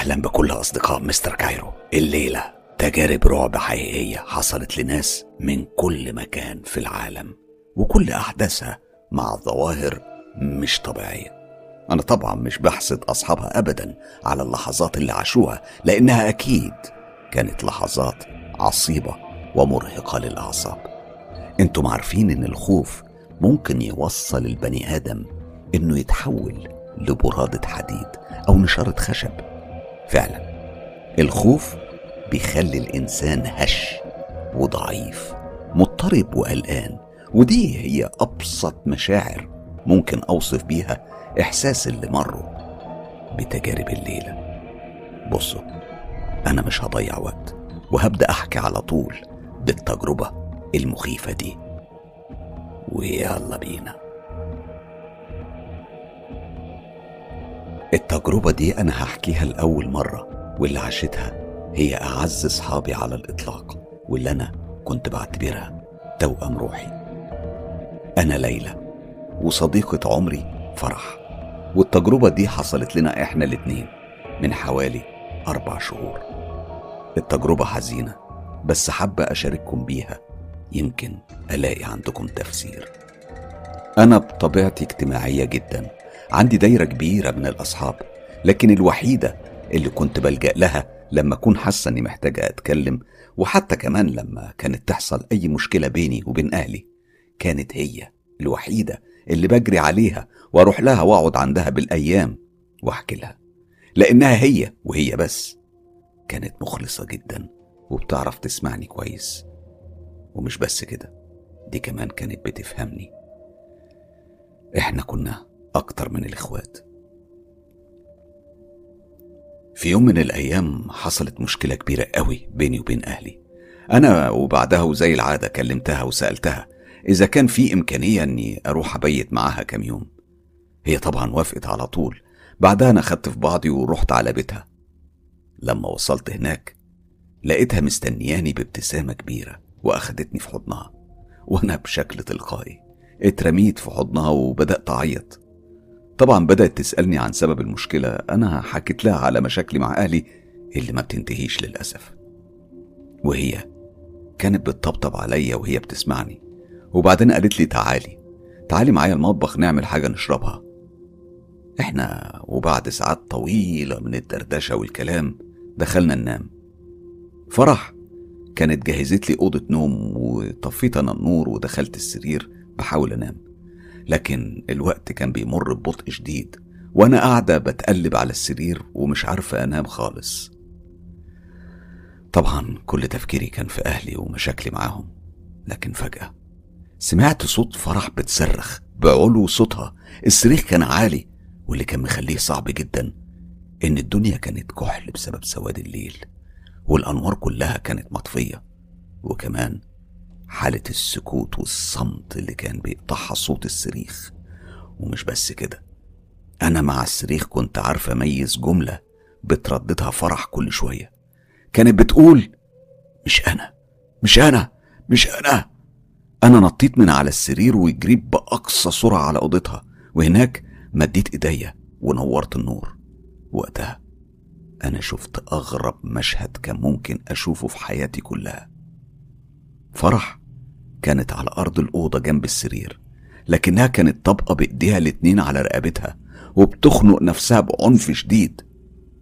أهلا بكل أصدقاء مستر كايرو. الليلة تجارب رعب حقيقية حصلت لناس من كل مكان في العالم وكل أحداثها مع ظواهر مش طبيعية. أنا طبعا مش بحسد أصحابها أبدا على اللحظات اللي عاشوها لأنها أكيد كانت لحظات عصيبة ومرهقة للأعصاب. أنتم عارفين إن الخوف ممكن يوصل البني آدم إنه يتحول لبرادة حديد أو نشارة خشب. فعلا. الخوف بيخلي الإنسان هش وضعيف مضطرب وقلقان ودي هي أبسط مشاعر ممكن أوصف بيها إحساس اللي مروا بتجارب الليلة. بصوا أنا مش هضيع وقت وهبدأ أحكي على طول بالتجربة المخيفة دي. ويلا بينا. التجربة دي أنا هحكيها لأول مرة واللي عاشتها هي أعز صحابي على الإطلاق واللي أنا كنت بعتبرها توأم روحي. أنا ليلى وصديقة عمري فرح والتجربة دي حصلت لنا إحنا الاتنين من حوالي أربع شهور. التجربة حزينة بس حابة أشارككم بيها يمكن ألاقي عندكم تفسير. أنا بطبيعتي اجتماعية جدا عندي دايرة كبيرة من الأصحاب لكن الوحيدة اللي كنت بلجأ لها لما أكون حاسة إني محتاجة أتكلم وحتى كمان لما كانت تحصل أي مشكلة بيني وبين أهلي كانت هي الوحيدة اللي بجري عليها وأروح لها وأقعد عندها بالأيام وأحكي لها. لأنها هي وهي بس كانت مخلصة جدا وبتعرف تسمعني كويس. ومش بس كده دي كمان كانت بتفهمني. إحنا كنا أكتر من الإخوات. في يوم من الأيام حصلت مشكلة كبيرة قوي بيني وبين أهلي. أنا وبعدها وزي العادة كلمتها وسألتها إذا كان في إمكانية إني أروح أبيت معاها كام يوم. هي طبعا وافقت على طول. بعدها أنا خدت في بعضي ورحت على بيتها. لما وصلت هناك لقيتها مستنياني بابتسامة كبيرة وأخدتني في حضنها. وأنا بشكل تلقائي اترميت في حضنها وبدأت أعيط. طبعا بدأت تسألني عن سبب المشكلة. أنا حكيت لها على مشاكلي مع أهلي اللي ما بتنتهيش للأسف. وهي كانت بتطبطب عليا وهي بتسمعني. وبعدين قالت لي تعالي. تعالي معايا المطبخ نعمل حاجة نشربها. إحنا وبعد ساعات طويلة من الدردشة والكلام دخلنا ننام. فرح كانت جهزت لي أوضة نوم وطفيت أنا النور ودخلت السرير بحاول أنام. لكن الوقت كان بيمر ببطء شديد وأنا قاعدة بتقلب على السرير ومش عارفة أنام خالص. طبعا كل تفكيري كان في أهلي ومشاكلي معاهم لكن فجأة سمعت صوت فرح بتصرخ بعلو صوتها. الصريخ كان عالي واللي كان مخليه صعب جدا إن الدنيا كانت كحل بسبب سواد الليل والأنوار كلها كانت مطفية وكمان حالة السكوت والصمت اللي كان بيقطعها صوت الصريخ. ومش بس كده أنا مع الصريخ كنت عارفة أميز جملة بترددها فرح كل شوية. كانت بتقول مش أنا مش أنا مش أنا. أنا نطيت من على السرير وجريت بأقصى سرعة على أوضتها وهناك مديت إيديا ونورت النور. وقتها أنا شفت أغرب مشهد كان ممكن أشوفه في حياتي كلها. فرح كانت على أرض الأوضة جنب السرير لكنها كانت طابقة بإيديها الاتنين على رقبتها وبتخنق نفسها بعنف شديد.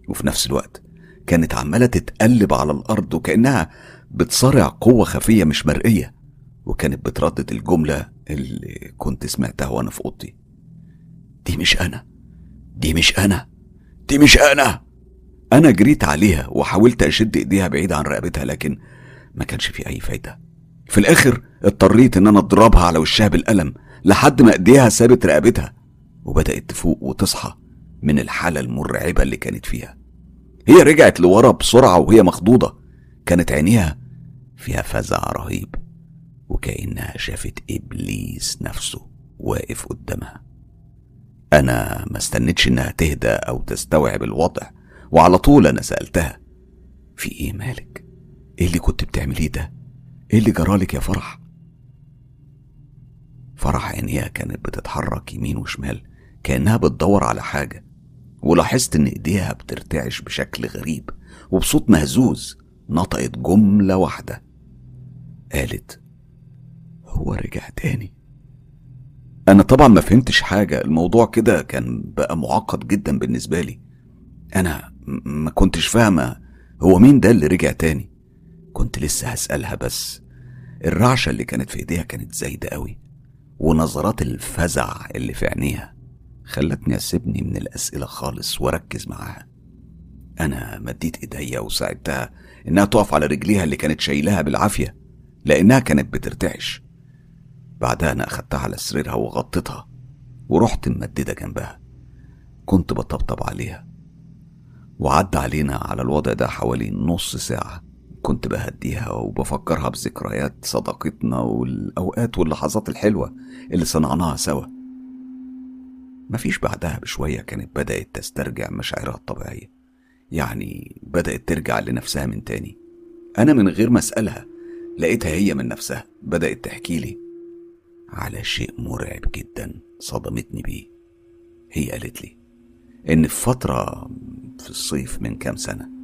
وفي نفس الوقت كانت عمالة تتقلب على الأرض وكأنها بتصارع قوة خفية مش مرئية وكانت بتردد الجملة اللي كنت سمعتها وأنا في أوضتي. دي مش أنا دي مش أنا دي مش أنا. أنا جريت عليها وحاولت أشد إيديها بعيد عن رقبتها لكن ما كانش في أي فايدة. في الآخر اضطريت إن أنا أضربها على وشها بالقلم لحد ما إيديها سابت رقبتها وبدأت تفوق وتصحى من الحالة المرعبة اللي كانت فيها هي رجعت لورا بسرعة وهي مخضوضة كانت عينيها فيها فزع رهيب وكأنها شافت إبليس نفسه واقف قدامها أنا ما استنتش إنها تهدى أو تستوعب الوضع وعلى طول أنا سألتها في إيه مالك؟ إيه اللي كنت بتعمليه ده؟ إيه اللي جرالك يا فرح؟ فرح عينيها كانت بتتحرك يمين وشمال كأنها بتدور على حاجة ولاحظت إن إيديها بترتعش بشكل غريب وبصوت مهزوز نطقت جملة واحدة. قالت هو رجع تاني؟ أنا طبعا ما فهمتش حاجة الموضوع كده كان بقى معقد جدا بالنسبة لي. أنا ما كنتش فاهمة هو مين ده اللي رجع تاني؟ كنت لسه هسألها بس. الرعشة اللي كانت في إيديها كانت زايدة قوي ونظرات الفزع اللي في عينيها خلتني أسيبني من الأسئلة خالص وأركز معاها. أنا مديت إيديا وساعدتها إنها تقف على رجليها اللي كانت شايلاها بالعافية لأنها كانت بترتعش. بعدها أنا أخدتها على سريرها وغطيتها ورحت ممددة جنبها. كنت بطبطب عليها. وعدى علينا على الوضع ده حوالي نص ساعة. كنت بهديها وبفكرها بذكريات صداقتنا والأوقات واللحظات الحلوة اللي صنعناها سوا. مفيش بعدها بشوية كانت بدأت تسترجع مشاعرها الطبيعية. يعني بدأت ترجع لنفسها من تاني. أنا من غير ما أسألها لقيتها هي من نفسها بدأت تحكي لي على شيء مرعب جدا صدمتني بيه. هي قالت لي إن في فترة في الصيف من كام سنة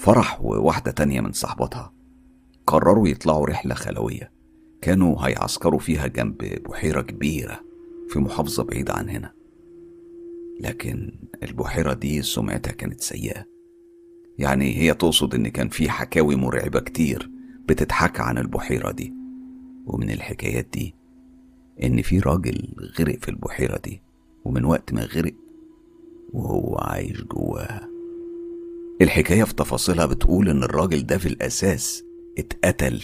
فرح وواحدة تانية من صاحباتها قرروا يطلعوا رحلة خلوية. كانوا هيعسكروا فيها جنب بحيرة كبيرة في محافظة بعيدة عن هنا. لكن البحيرة دي سمعتها كانت سيئة. يعني هي تقصد إن كان في حكاوي مرعبة كتير بتتحكى عن البحيرة دي. ومن الحكايات دي إن في راجل غرق في البحيرة دي. ومن وقت ما غرق وهو عايش جواها الحكاية في تفاصيلها بتقول إن الراجل ده في الأساس اتقتل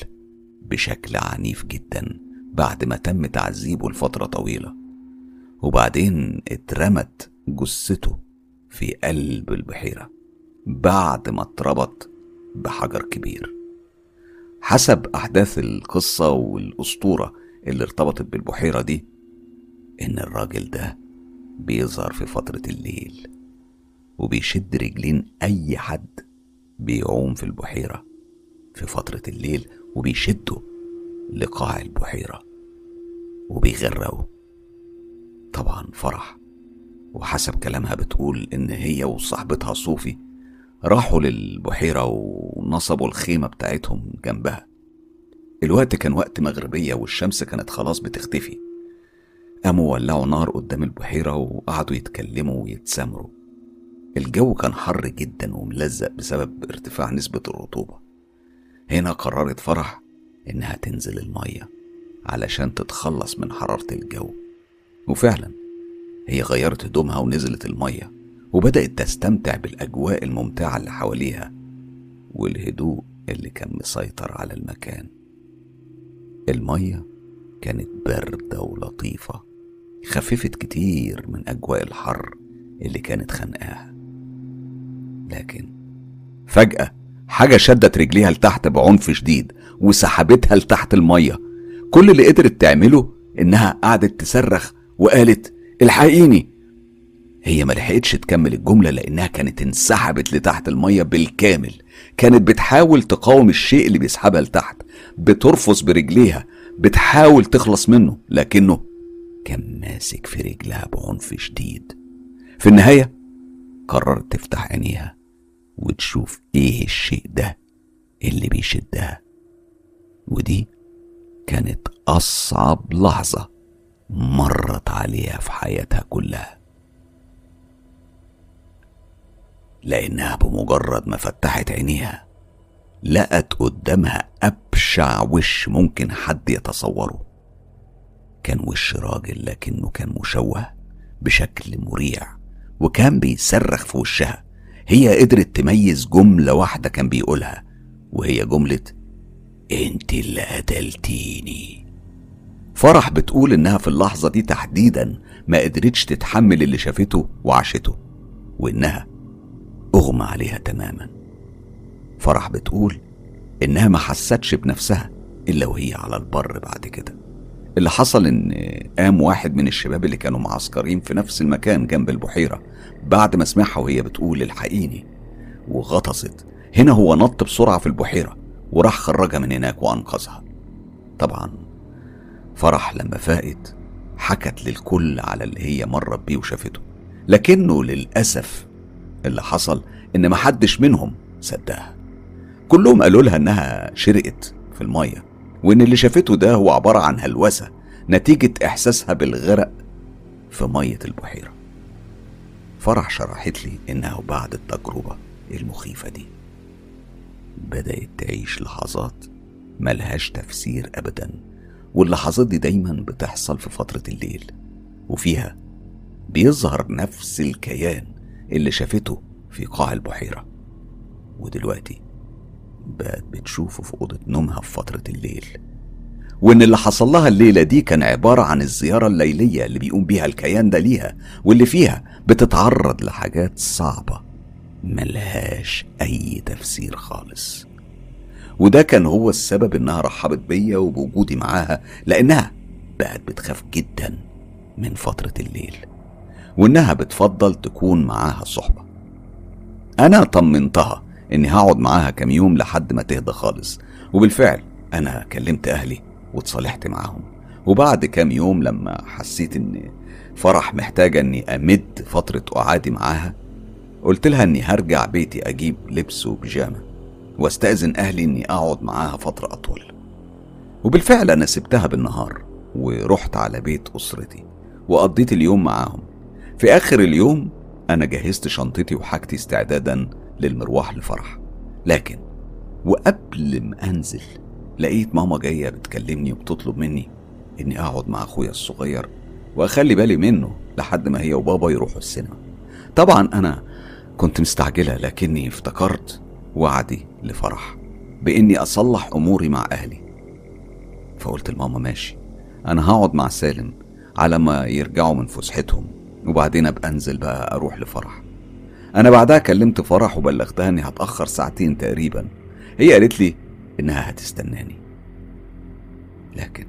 بشكل عنيف جدا بعد ما تم تعذيبه لفترة طويلة. وبعدين اترمت جثته في قلب البحيرة بعد ما اتربط بحجر كبير. حسب أحداث القصة والأسطورة اللي ارتبطت بالبحيرة دي إن الراجل ده بيظهر في فترة الليل. وبيشد رجلين أي حد بيعوم في البحيرة في فترة الليل وبيشده لقاع البحيرة وبيغرقه. طبعا فرح وحسب كلامها بتقول إن هي وصاحبتها صوفي راحوا للبحيرة ونصبوا الخيمة بتاعتهم جنبها. الوقت كان وقت مغربية والشمس كانت خلاص بتختفي. قاموا ولعوا نار قدام البحيرة وقعدوا يتكلموا ويتسامروا. الجو كان حر جدا وملزق بسبب ارتفاع نسبة الرطوبة. هنا قررت فرح إنها تنزل المية علشان تتخلص من حرارة الجو. وفعلا هي غيرت هدومها ونزلت المية وبدأت تستمتع بالأجواء الممتعة اللي حواليها والهدوء اللي كان مسيطر على المكان. المية كانت باردة ولطيفة خففت كتير من أجواء الحر اللي كانت خانقاها. لكن فجأة حاجة شدت رجليها لتحت بعنف شديد وسحبتها لتحت المية. كل اللي قدرت تعمله إنها قعدت تصرخ وقالت الحقيني. هي ما لحقتش تكمل الجملة لأنها كانت انسحبت لتحت المية بالكامل. كانت بتحاول تقاوم الشيء اللي بيسحبها لتحت بترفس برجليها بتحاول تخلص منه لكنه كان ماسك في رجلها بعنف شديد. في النهاية قررت تفتح عينيها. وتشوف إيه الشيء ده اللي بيشدها. ودي كانت أصعب لحظة مرت عليها في حياتها كلها. لأنها بمجرد ما فتحت عينيها لقت قدامها أبشع وش ممكن حد يتصوره. كان وش راجل لكنه كان مشوه بشكل مريع وكان بيصرخ في وشها. هي قدرت تميز جملة واحدة كان بيقولها وهي جملة أنت اللي قتلتيني. فرح بتقول إنها في اللحظة دي تحديدا ما قدرتش تتحمل اللي شافته وعاشته وإنها أغمى عليها تماما. فرح بتقول إنها ما حستش بنفسها إلا وهي على البر بعد كده. اللي حصل إن قام واحد من الشباب اللي كانوا معسكرين في نفس المكان جنب البحيرة بعد ما سمعها وهي بتقول الحقيني وغطست. هنا هو نط بسرعة في البحيرة وراح خرجها من هناك وأنقذها. طبعا فرح لما فاقت حكت للكل على اللي هي مرت بيه وشافته. لكنه للأسف اللي حصل إن محدش منهم صدقها. كلهم قالوا لها إنها شرقت في المية. وإن اللي شافته ده هو عبارة عن هلوسة نتيجة إحساسها بالغرق في مية البحيرة. فرح شرحت لي إنها بعد التجربة المخيفة دي بدأت تعيش لحظات ملهاش تفسير أبدا واللحظات دي دايما بتحصل في فترة الليل وفيها بيظهر نفس الكيان اللي شافته في قاع البحيرة. ودلوقتي بقت بتشوفه في أوضة نومها في فترة الليل. وإن اللي حصل لها الليلة دي كان عبارة عن الزيارة الليلية اللي بيقوم بيها الكيان ده ليها واللي فيها بتتعرض لحاجات صعبة ملهاش أي تفسير خالص. وده كان هو السبب إنها رحبت بيا وبوجودي معاها لأنها بقت بتخاف جدا من فترة الليل وإنها بتفضل تكون معاها صحبة. أنا طمنتها إني هقعد معاها كام يوم لحد ما تهدى خالص. وبالفعل أنا كلمت أهلي واتصالحت معاهم. وبعد كام يوم لما حسيت إن فرح محتاجة إني أمد فترة قعادي معاها قلت لها إني هرجع بيتي أجيب لبس وبيجامة واستأذن أهلي إني أقعد معاها فترة أطول. وبالفعل أنا سبتها بالنهار ورحت على بيت أسرتي وقضيت اليوم معاهم. في آخر اليوم أنا جهزت شنطتي وحاجتي استعدادا للمروح لفرح. لكن وقبل ما أنزل لقيت ماما جاية بتكلمني وبتطلب مني إني أقعد مع أخويا الصغير وأخلي بالي منه لحد ما هي وبابا يروحوا السينما. طبعا أنا كنت مستعجلة لكني افتكرت وعدي لفرح بإني أصلح أموري مع أهلي. فقلت لماما ماشي أنا هقعد مع سالم على ما يرجعوا من فسحتهم وبعدين أبقى أنزل بقى أروح لفرح. أنا بعدها كلمت فرح وبلغتها إني هتأخر ساعتين تقريبا. هي قالت لي إنها هتستناني. لكن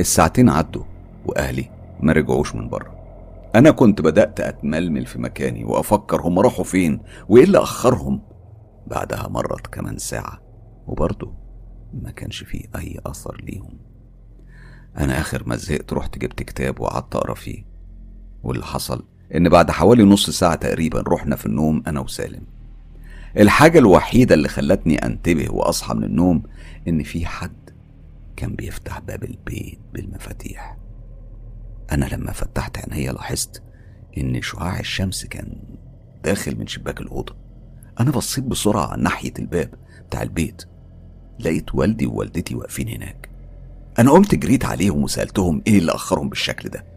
الساعتين عدوا وأهلي ما رجعوش من بره. أنا كنت بدأت أتململ في مكاني وأفكر هم راحوا فين وإيه اللي أخرهم. بعدها مرت كمان ساعة وبرضه ما كانش فيه أي أثر ليهم. أنا آخر ما زهقت رحت جبت كتاب وقعدت أقرأ فيه. واللي حصل إن بعد حوالي نص ساعة تقريبا رحنا في النوم أنا وسالم. الحاجة الوحيدة اللي خلتني أنتبه وأصحى من النوم إن في حد كان بيفتح باب البيت بالمفاتيح. أنا لما فتحت عينيا لاحظت إن شعاع الشمس كان داخل من شباك الأوضة. أنا بصيت بسرعة ناحية الباب بتاع البيت. لقيت والدي ووالدتي واقفين هناك. أنا قمت جريت عليهم وسألتهم إيه اللي أخرهم بالشكل ده.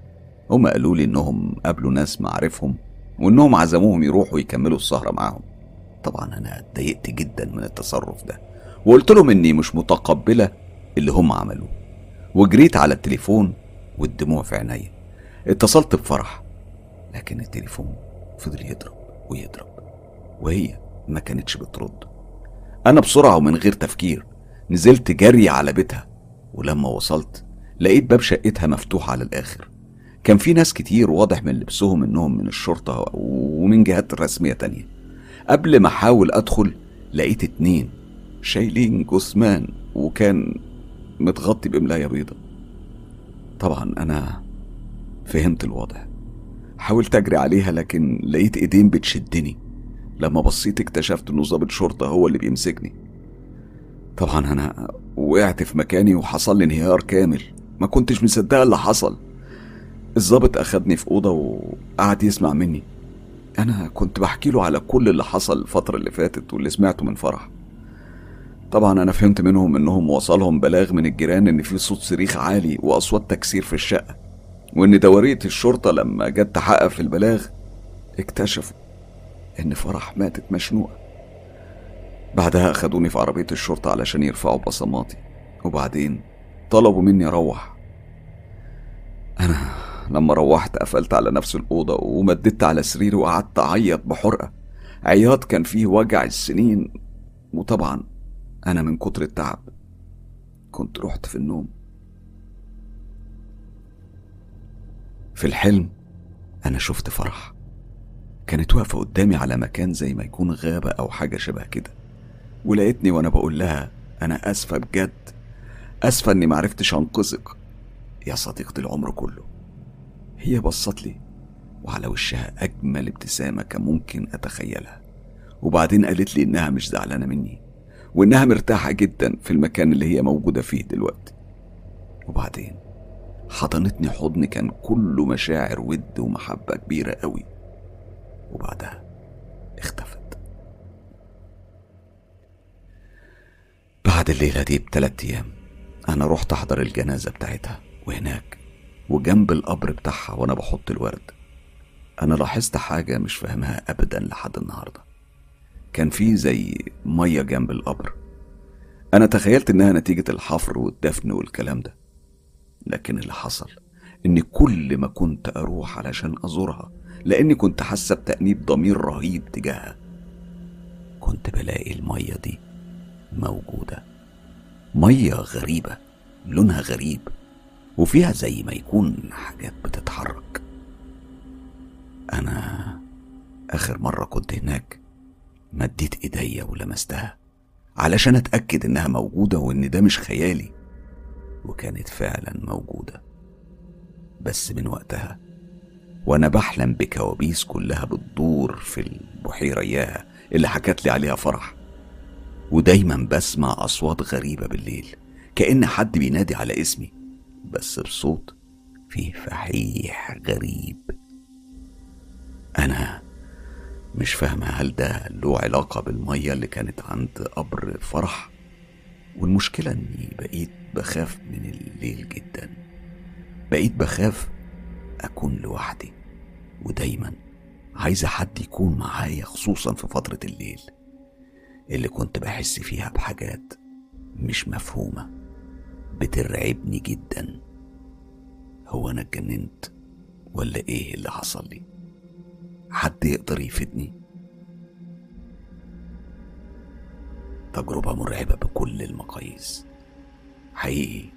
هما قالوا لي إنهم قابلوا ناس معرفهم وإنهم عزموهم يروحوا يكملوا السهرة معاهم. طبعا أنا اتضايقت جدا من التصرف ده وقلت لهم إني مش متقبلة اللي هم عملوه وجريت على التليفون والدموع في عينيا. اتصلت بفرح لكن التليفون فضل يضرب ويضرب وهي ما كانتش بترد. أنا بسرعة ومن غير تفكير نزلت جري على بيتها ولما وصلت لقيت باب شقتها مفتوح على الآخر. كان في ناس كتير واضح من لبسهم إنهم من الشرطة ومن جهات رسمية تانية. قبل ما أحاول أدخل لقيت اتنين شايلين جثمان وكان متغطي بملاية بيضة. طبعا أنا فهمت الوضع. حاولت أجري عليها لكن لقيت إيدين بتشدني. لما بصيت اكتشفت إنه ضابط شرطة هو اللي بيمسكني. طبعا أنا وقعت في مكاني وحصل لي انهيار كامل. ما كنتش مصدقة اللي حصل. الضابط أخدني في أوضة وقعد يسمع مني. أنا كنت بحكي له على كل اللي حصل الفترة اللي فاتت واللي سمعته من فرح. طبعا أنا فهمت منهم إنهم وصلهم بلاغ من الجيران إن في صوت صريخ عالي وأصوات تكسير في الشقة وإن دورية الشرطة لما جت تحقق في البلاغ اكتشفوا إن فرح ماتت مشنوقة. بعدها أخدوني في عربية الشرطة علشان يرفعوا بصماتي وبعدين طلبوا مني أروح. لما روحت قفلت على نفس الأوضة ومددت على سريري وقعدت أعيط بحرقة. عياط كان فيه وجع السنين. وطبعا أنا من كتر التعب كنت رحت في النوم. في الحلم أنا شفت فرح. كانت واقفة قدامي على مكان زي ما يكون غابة أو حاجة شبه كده. ولقيتني وأنا بقول لها أنا آسفة بجد. آسفة إني معرفتش أنقذك. يا صديقة العمر كله. هي بصت لي وعلى وشها أجمل ابتسامة كان ممكن أتخيلها. وبعدين قالت لي إنها مش زعلانة مني وإنها مرتاحة جدا في المكان اللي هي موجودة فيه دلوقتي. وبعدين حضنتني حضن كان كله مشاعر ود ومحبة كبيرة قوي. وبعدها اختفت. بعد الليلة دي بتلات أيام أنا رحت أحضر الجنازة بتاعتها وهناك وجنب القبر بتاعها وأنا بحط الورد. أنا لاحظت حاجة مش فاهمها أبدا لحد النهاردة. كان في زي مية جنب القبر. أنا تخيلت إنها نتيجة الحفر والدفن والكلام ده. لكن اللي حصل إن كل ما كنت أروح علشان أزورها لأني كنت حاسة بتأنيب ضمير رهيب تجاهها كنت بلاقي المية دي موجودة. مية غريبة لونها غريب. وفيها زي ما يكون حاجات بتتحرك. أنا آخر مرة كنت هناك مديت إيديا ولمستها علشان أتأكد إنها موجودة وإن ده مش خيالي وكانت فعلا موجودة. بس من وقتها وأنا بحلم بكوابيس كلها بتدور في البحيرة إياها اللي حكت لي عليها فرح. ودايما بسمع أصوات غريبة بالليل كأن حد بينادي على اسمي. بس بصوت فيه فحيح غريب. أنا مش فاهمة هل ده له علاقة بالمية اللي كانت عند قبر فرح؟ والمشكلة إني بقيت بخاف من الليل جدا. بقيت بخاف أكون لوحدي ودايما عايزة حد يكون معايا خصوصا في فترة الليل اللي كنت بحس فيها بحاجات مش مفهومة بترعبني جدا. هو أنا اتجننت ولا إيه اللي حصل لي؟ حد يقدر يفيدني؟ تجربة مرعبة بكل المقاييس. حقيقي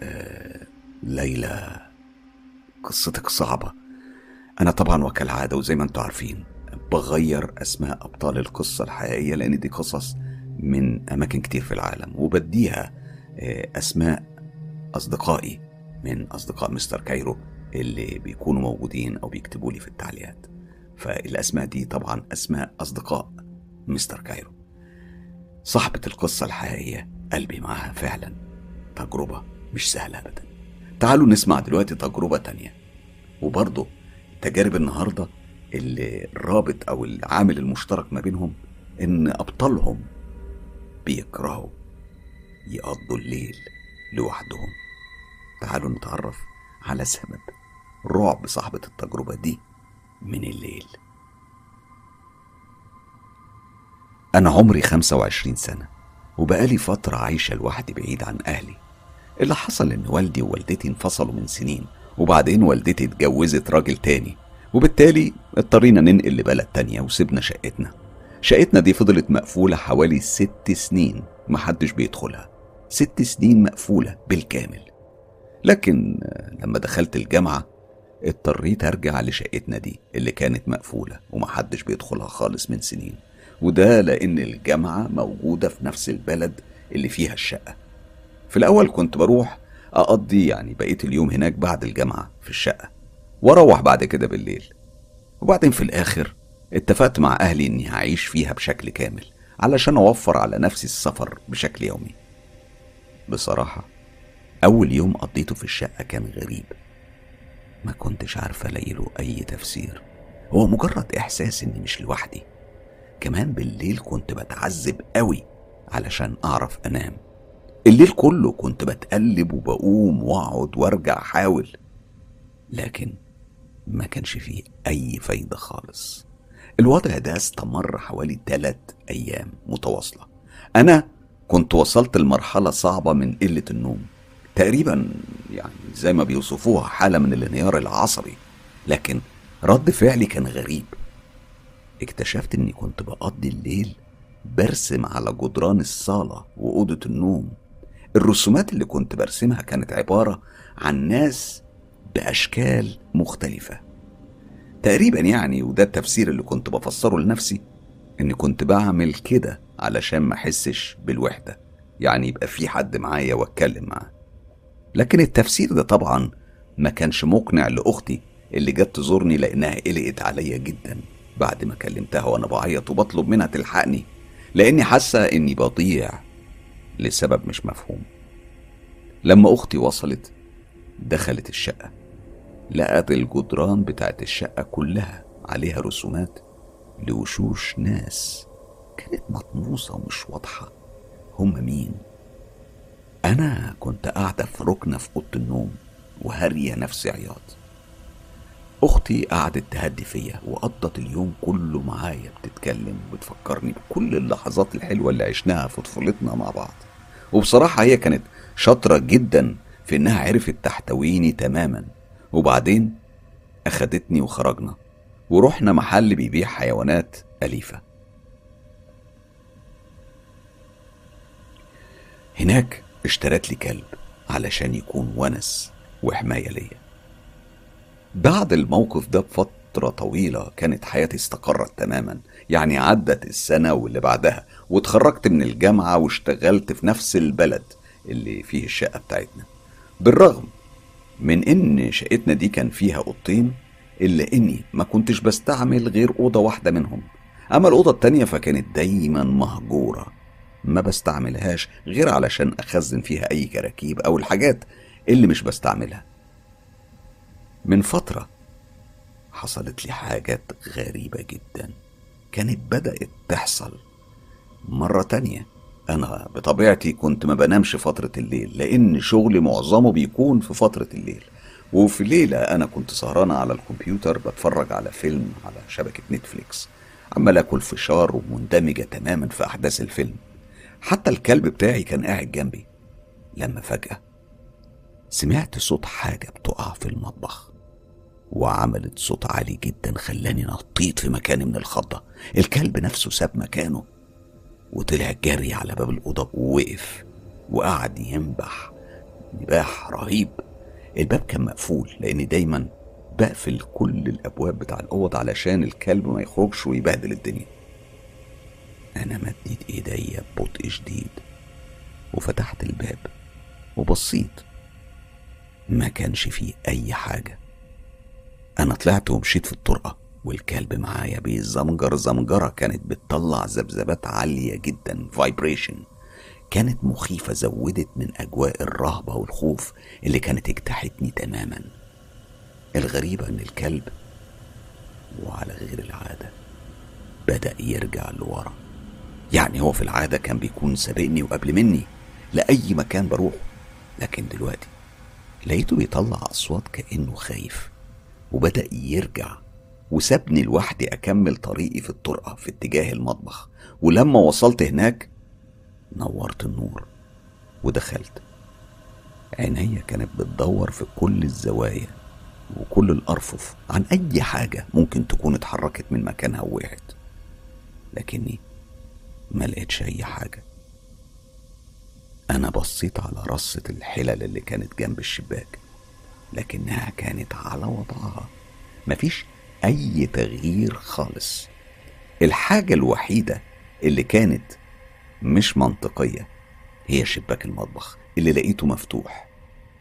آه ليلى قصتك صعبة. أنا طبعا وكالعادة وزي ما أنتوا عارفين بغير أسماء أبطال القصة الحقيقية لأن دي قصص من أماكن كتير في العالم وبديها آه أسماء أصدقائي. من أصدقاء مستر كايرو اللي بيكونوا موجودين أو بيكتبوا لي في التعليقات. فالأسماء دي طبعا أسماء أصدقاء مستر كايرو. صاحبة القصة الحقيقية قلبي معاها فعلا تجربة مش سهلة أبدا. تعالوا نسمع دلوقتي تجربة تانية. وبرضه تجارب النهاردة اللي الرابط أو العامل المشترك ما بينهم إن أبطالهم بيكرهوا يقضوا الليل لوحدهم. تعالوا نتعرف على سبب رعب صاحبة التجربة دي من الليل؟ أنا عمري 25 سنة وبقالي فترة عايشة لوحدي بعيد عن أهلي. اللي حصل إن والدي ووالدتي انفصلوا من سنين وبعدين والدتي اتجوزت راجل تاني وبالتالي اضطرينا ننقل لبلد تانية وسيبنا شقتنا. شقتنا دي فضلت مقفولة حوالي ست سنين محدش بيدخلها. ست سنين مقفولة بالكامل. لكن لما دخلت الجامعة اضطريت أرجع لشقتنا دي اللي كانت مقفولة ومحدش بيدخلها خالص من سنين. وده لأن الجامعة موجودة في نفس البلد اللي فيها الشقة. في الأول كنت بروح أقضي يعني بقية اليوم هناك بعد الجامعة في الشقة وأروح بعد كده بالليل. وبعدين في الآخر اتفقت مع أهلي إني هعيش فيها بشكل كامل علشان أوفر على نفسي السفر بشكل يومي. بصراحة أول يوم قضيته في الشقة كان غريب. ما كنتش عارفة ألاقيله أي تفسير. هو مجرد إحساس إني مش لوحدي. كمان بالليل كنت بتعذب قوي علشان أعرف أنام. الليل كله كنت بتقلب وبقوم وأقعد وأرجع أحاول. لكن ما كانش فيه أي فايدة خالص. الوضع ده استمر حوالي تلات أيام متواصلة. أنا كنت وصلت لمرحلة صعبة من قلة النوم. تقريبا يعني زي ما بيوصفوها حالة من الانهيار العصبي. لكن رد فعلي كان غريب. اكتشفت إني كنت بقضي الليل برسم على جدران الصالة وأوضة النوم. الرسومات اللي كنت برسمها كانت عبارة عن ناس بأشكال مختلفة. تقريبا يعني وده التفسير اللي كنت بفسره لنفسي إني كنت بعمل كده علشان ما أحسش بالوحدة. يعني يبقى في حد معايا وأتكلم معاه. لكن التفسير ده طبعا ما كانش مقنع لأختي اللي جت تزورني لأنها قلقت عليا جدا بعد ما كلمتها وأنا بعيط وبطلب منها تلحقني لأني حاسة إني بضيع لسبب مش مفهوم. لما أختي وصلت دخلت الشقة لقت الجدران بتاعت الشقة كلها عليها رسومات لوشوش ناس كانت مطموسة ومش واضحة. هم مين؟ أنا كنت قاعدة في ركنة في أوضة النوم وهارية نفسي عياط. أختي قعدت تهدي فيا وقضت اليوم كله معايا بتتكلم وبتفكرني بكل اللحظات الحلوة اللي عشناها في طفولتنا مع بعض. وبصراحة هي كانت شاطرة جدا في إنها عرفت تحتويني تماما. وبعدين أخدتني وخرجنا ورحنا محل بيبيع حيوانات أليفة. هناك اشترت لي كلب علشان يكون ونس وحماية ليا. بعد الموقف ده بفترة طويلة كانت حياتي استقرت تماما يعني عدت السنة واللي بعدها واتخرجت من الجامعة واشتغلت في نفس البلد اللي فيه الشقة بتاعتنا. بالرغم من إن شقتنا دي كان فيها أوضتين إلا إني ما كنتش بستعمل غير أوضة واحدة منهم. أما الأوضة التانية فكانت دايما مهجورة. ما بستعملهاش غير علشان أخزن فيها أي كراكيب أو الحاجات اللي مش بستعملها. من فترة حصلت لي حاجات غريبة جدا كانت بدأت تحصل. مرة تانية أنا بطبيعتي كنت ما بنامش فترة الليل لأن شغلي معظمه بيكون في فترة الليل. وفي ليلة أنا كنت سهرانة على الكمبيوتر بتفرج على فيلم على شبكة نتفليكس. عمال آكل فشار ومندمجة تماما في أحداث الفيلم. حتى الكلب بتاعي كان قاعد جنبي. لما فجأة سمعت صوت حاجة بتقع في المطبخ وعملت صوت عالي جدا خلاني نطيت في مكاني من الخضة. الكلب نفسه ساب مكانه وطلع جري على باب الأوضة ووقف وقعد ينبح نباح رهيب. الباب كان مقفول لأني دايما بقفل كل الأبواب بتاع الأوض علشان الكلب ما يخرجش ويبهدل الدنيا. أنا مديت إيديا ببطء شديد وفتحت الباب وبصيت. ما كانش فيه أي حاجة. أنا طلعت ومشيت في الطرقة والكلب معايا بيزمجر زمجرة كانت بتطلع ذبذبات عالية جدا vibration كانت مخيفة زودت من أجواء الرهبة والخوف اللي كانت اجتاحتني تماما. الغريبة إن الكلب وعلى غير العادة بدأ يرجع لورا. يعني هو في العادة كان بيكون سابقني وقبل مني لأي مكان بروح لكن دلوقتي لقيته بيطلع أصوات كأنه خايف وبدأ يرجع وسابني لوحدي أكمل طريقي في الطرقة في اتجاه المطبخ. ولما وصلت هناك نورت النور ودخلت. عينيا كانت بتدور في كل الزوايا وكل الأرفف عن أي حاجة ممكن تكون اتحركت من مكانها ووقعت. لكني ما لقيتش أي حاجة. أنا بصيت على رصة الحلل اللي كانت جنب الشباك لكنها كانت على وضعها. مفيش أي تغيير خالص. الحاجة الوحيدة اللي كانت مش منطقية هي شباك المطبخ اللي لقيته مفتوح.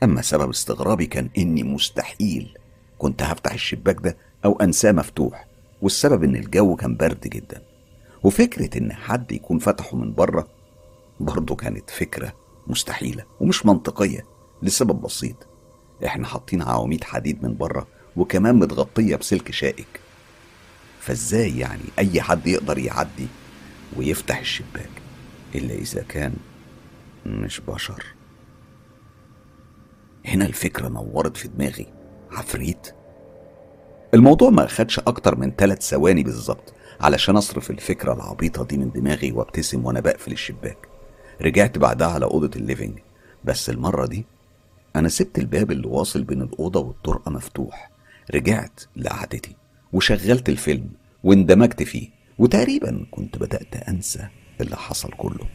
أما سبب استغرابي كان إني مستحيل كنت هفتح الشباك ده أو أنساه مفتوح والسبب إن الجو كان برد جدا. وفكرة إن حد يكون فتحه من بره برضه كانت فكرة مستحيلة ومش منطقية لسبب بسيط. إحنا حاطين عواميد حديد من بره وكمان متغطية بسلك شائك. فإزاي يعني أي حد يقدر يعدي ويفتح الشباك إلا إذا كان مش بشر؟ هنا الفكرة نورت في دماغي. عفريت؟ الموضوع ما أخدش أكتر من ثلاث ثواني بالظبط. علشان أصرف الفكرة العبيطة دي من دماغي وأبتسم وأنا بقفل الشباك. رجعت بعدها على أوضة الليفينج. بس المرة دي أنا سبت الباب اللي واصل بين الأوضة والطرقة مفتوح. رجعت لقعدتي وشغلت الفيلم واندمجت فيه. وتقريبا كنت بدأت أنسى اللي حصل كله.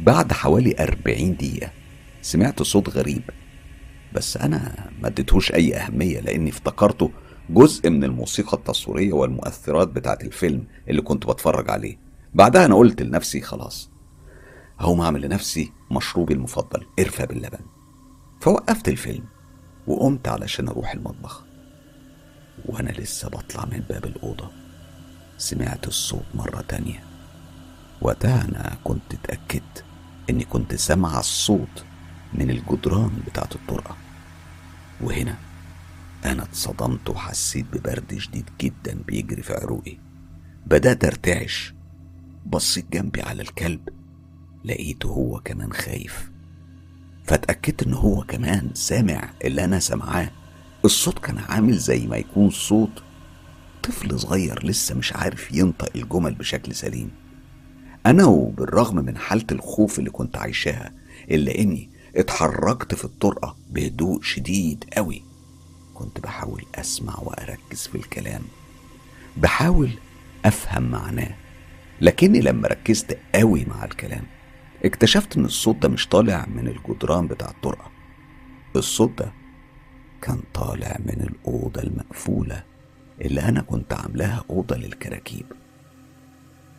بعد حوالي أربعين دقيقة سمعت صوت غريب. بس أنا ما اديتهوش أي أهمية لأني افتكرته جزء من الموسيقى التصويرية والمؤثرات بتاعت الفيلم اللي كنت بتفرج عليه. بعدها أنا قلت لنفسي خلاص هقوم أعمل لنفسي مشروبي المفضل قرفة باللبن. فوقفت الفيلم وقمت علشان أروح المطبخ. وأنا لسه بطلع من باب الأوضة. سمعت الصوت مرة تانية. وقتها أنا كنت اتأكدت إني كنت سامع الصوت من الجدران بتاعت الطرقة. وهنا أنا اتصدمت وحسيت ببرد شديد جدا بيجري في عروقي. بدأت أرتعش. بصيت جنبي على الكلب. لقيته هو كمان خايف. فاتأكدت إن هو كمان سامع اللي أنا سامعاه. الصوت كان عامل زي ما يكون صوت طفل صغير لسه مش عارف ينطق الجمل بشكل سليم. أنا وبالرغم من حالة الخوف اللي كنت عايشاها إلا إني اتحركت في الطرقة بهدوء شديد قوي. كنت بحاول أسمع وأركز في الكلام بحاول أفهم معناه لكني لما ركزت قوي مع الكلام اكتشفت إن الصوت ده مش طالع من الجدران بتاع الطرقة الصوت ده كان طالع من الأوضة المقفولة اللي أنا كنت عاملاها أوضة للكراكيب.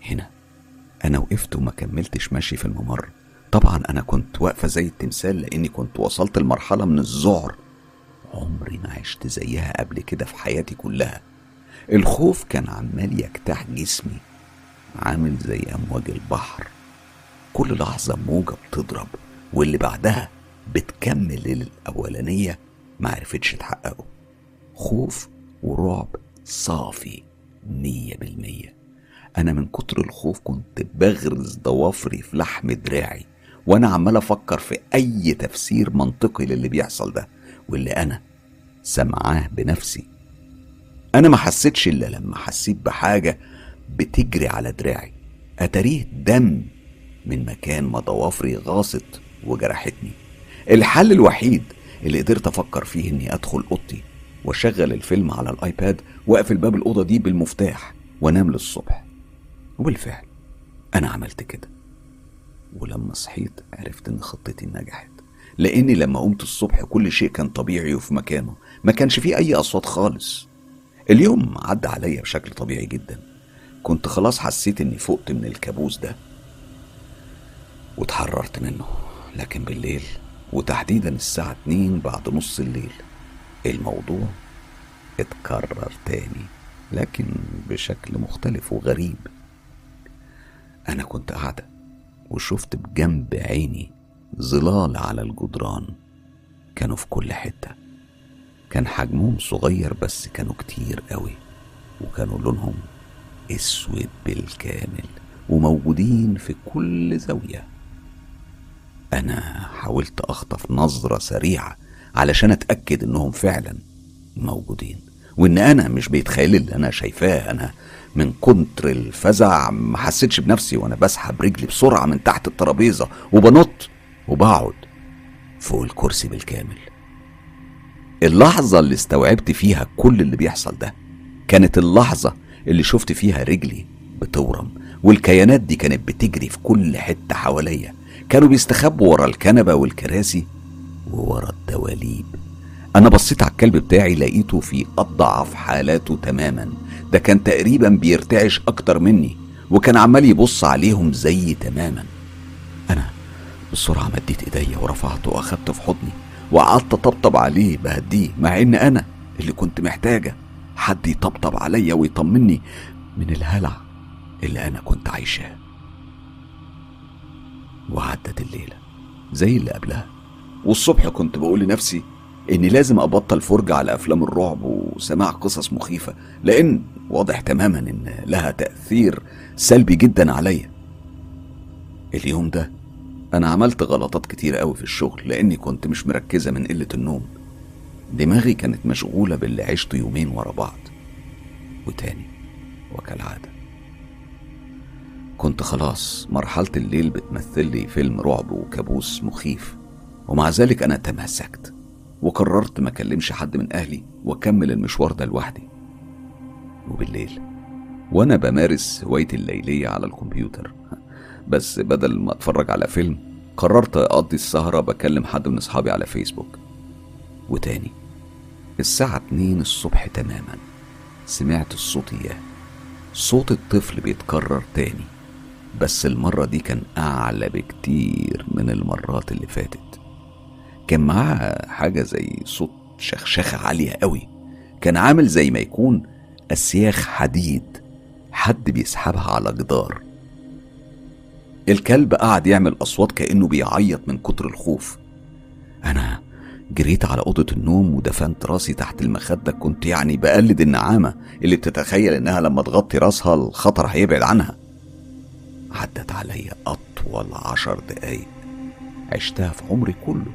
هنا أنا وقفت وما كملتش ماشي في الممر. طبعا أنا كنت واقفة زي التمثال لأني كنت وصلت لمرحلة من الذعر. عمري ما عشت زيها قبل كده في حياتي كلها. الخوف كان عمال يجتاح جسمي عامل زي أمواج البحر. كل لحظة موجة بتضرب واللي بعدها بتكمل الأولانية معرفتش تحققه. خوف ورعب صافي مية بالمية. أنا من كتر الخوف كنت بغرز ضوافري في لحم دراعي وأنا عمال أفكر في أي تفسير منطقي للي بيحصل ده. واللي أنا سمعاه بنفسي. أنا ما حسيتش إلا لما حسيت بحاجة بتجري على دراعي. أتاريه دم من مكان ما ضوافري غاصت وجرحتني. الحل الوحيد اللي قدرت أفكر فيه إني أدخل أوضتي وأشغل الفيلم على الآيباد وأقفل باب الأوضة دي بالمفتاح وأنام للصبح. وبالفعل أنا عملت كده. ولما صحيت عرفت إن خطتي نجحت. لأني لما قمت الصبح كل شيء كان طبيعي وفي مكانه. ما كانش فيه أي أصوات خالص. اليوم عدى عليا بشكل طبيعي جدا. كنت خلاص حسيت إني فقت من الكابوس ده. واتحررت منه. لكن بالليل وتحديدا الساعة اتنين بعد نص الليل الموضوع اتكرر تاني لكن بشكل مختلف وغريب. أنا كنت قاعدة وشفت بجنب عيني ظلال على الجدران. كانوا في كل حتة. كان حجمهم صغير بس كانوا كتير قوي. وكانوا لونهم أسود بالكامل. وموجودين في كل زاوية. أنا حاولت أخطف نظرة سريعة علشان أتأكد إنهم فعلا موجودين. وإن أنا مش بيتخيل اللي أنا شايفاه. أنا من كتر الفزع ما حسيتش بنفسي. وأنا بسحب رجلي بسرعة من تحت الترابيزة. وبنط. وبقعد فوق الكرسي بالكامل. اللحظة اللي استوعبت فيها كل اللي بيحصل ده كانت اللحظة اللي شفت فيها رجلي بتورم والكيانات دي كانت بتجري في كل حتة حواليا. كانوا بيستخبوا ورا الكنبة والكراسي وورا الدواليب. أنا بصيت على الكلب بتاعي لقيته في أضعف حالاته تماما. ده كان تقريبا بيرتعش أكتر مني وكان عمال يبص عليهم زي تماما. بسرعة مديت إيديا ورفعته وأخدته في حضني وقعدت أطبطب عليه بهديه مع إن أنا اللي كنت محتاجة حد يطبطب عليا ويطمني من الهلع اللي أنا كنت عايشاه. وعدت الليلة زي اللي قبلها. والصبح كنت بقول لنفسي إني لازم أبطل فرجة على أفلام الرعب وسماع قصص مخيفة لأن واضح تماما إن لها تأثير سلبي جدا عليا. اليوم ده أنا عملت غلطات كتير قوي في الشغل لأني كنت مش مركزة من قلة النوم. دماغي كانت مشغولة باللي عشته يومين ورا بعض. وتاني وكالعادة. كنت خلاص مرحلة الليل بتمثل لي فيلم رعب وكابوس مخيف ومع ذلك أنا تماسكت وقررت ما أكلمش حد من أهلي وأكمل المشوار ده لوحدي. وبالليل وأنا بمارس هوايتي الليلية على الكمبيوتر. بس بدل ما أتفرج على فيلم قررت أقضي السهرة بكلم حد من أصحابي على فيسبوك. وتاني الساعة اتنين الصبح تماما. سمعت الصوت إياه. صوت الطفل بيتكرر تاني بس المرة دي كان أعلى بكتير من المرات اللي فاتت. كان معاه حاجة زي صوت شخشخة عالية قوي. كان عامل زي ما يكون أسياخ حديد. حد بيسحبها على جدار. الكلب قعد يعمل أصوات كأنه بيعيط من كتر الخوف. أنا جريت على أوضة النوم ودفنت راسي تحت المخدة كنت يعني بقلد النعامة اللي بتتخيل إنها لما تغطي راسها الخطر هيبعد عنها. عدت عليا أطول عشر دقايق عشتها في عمري كله.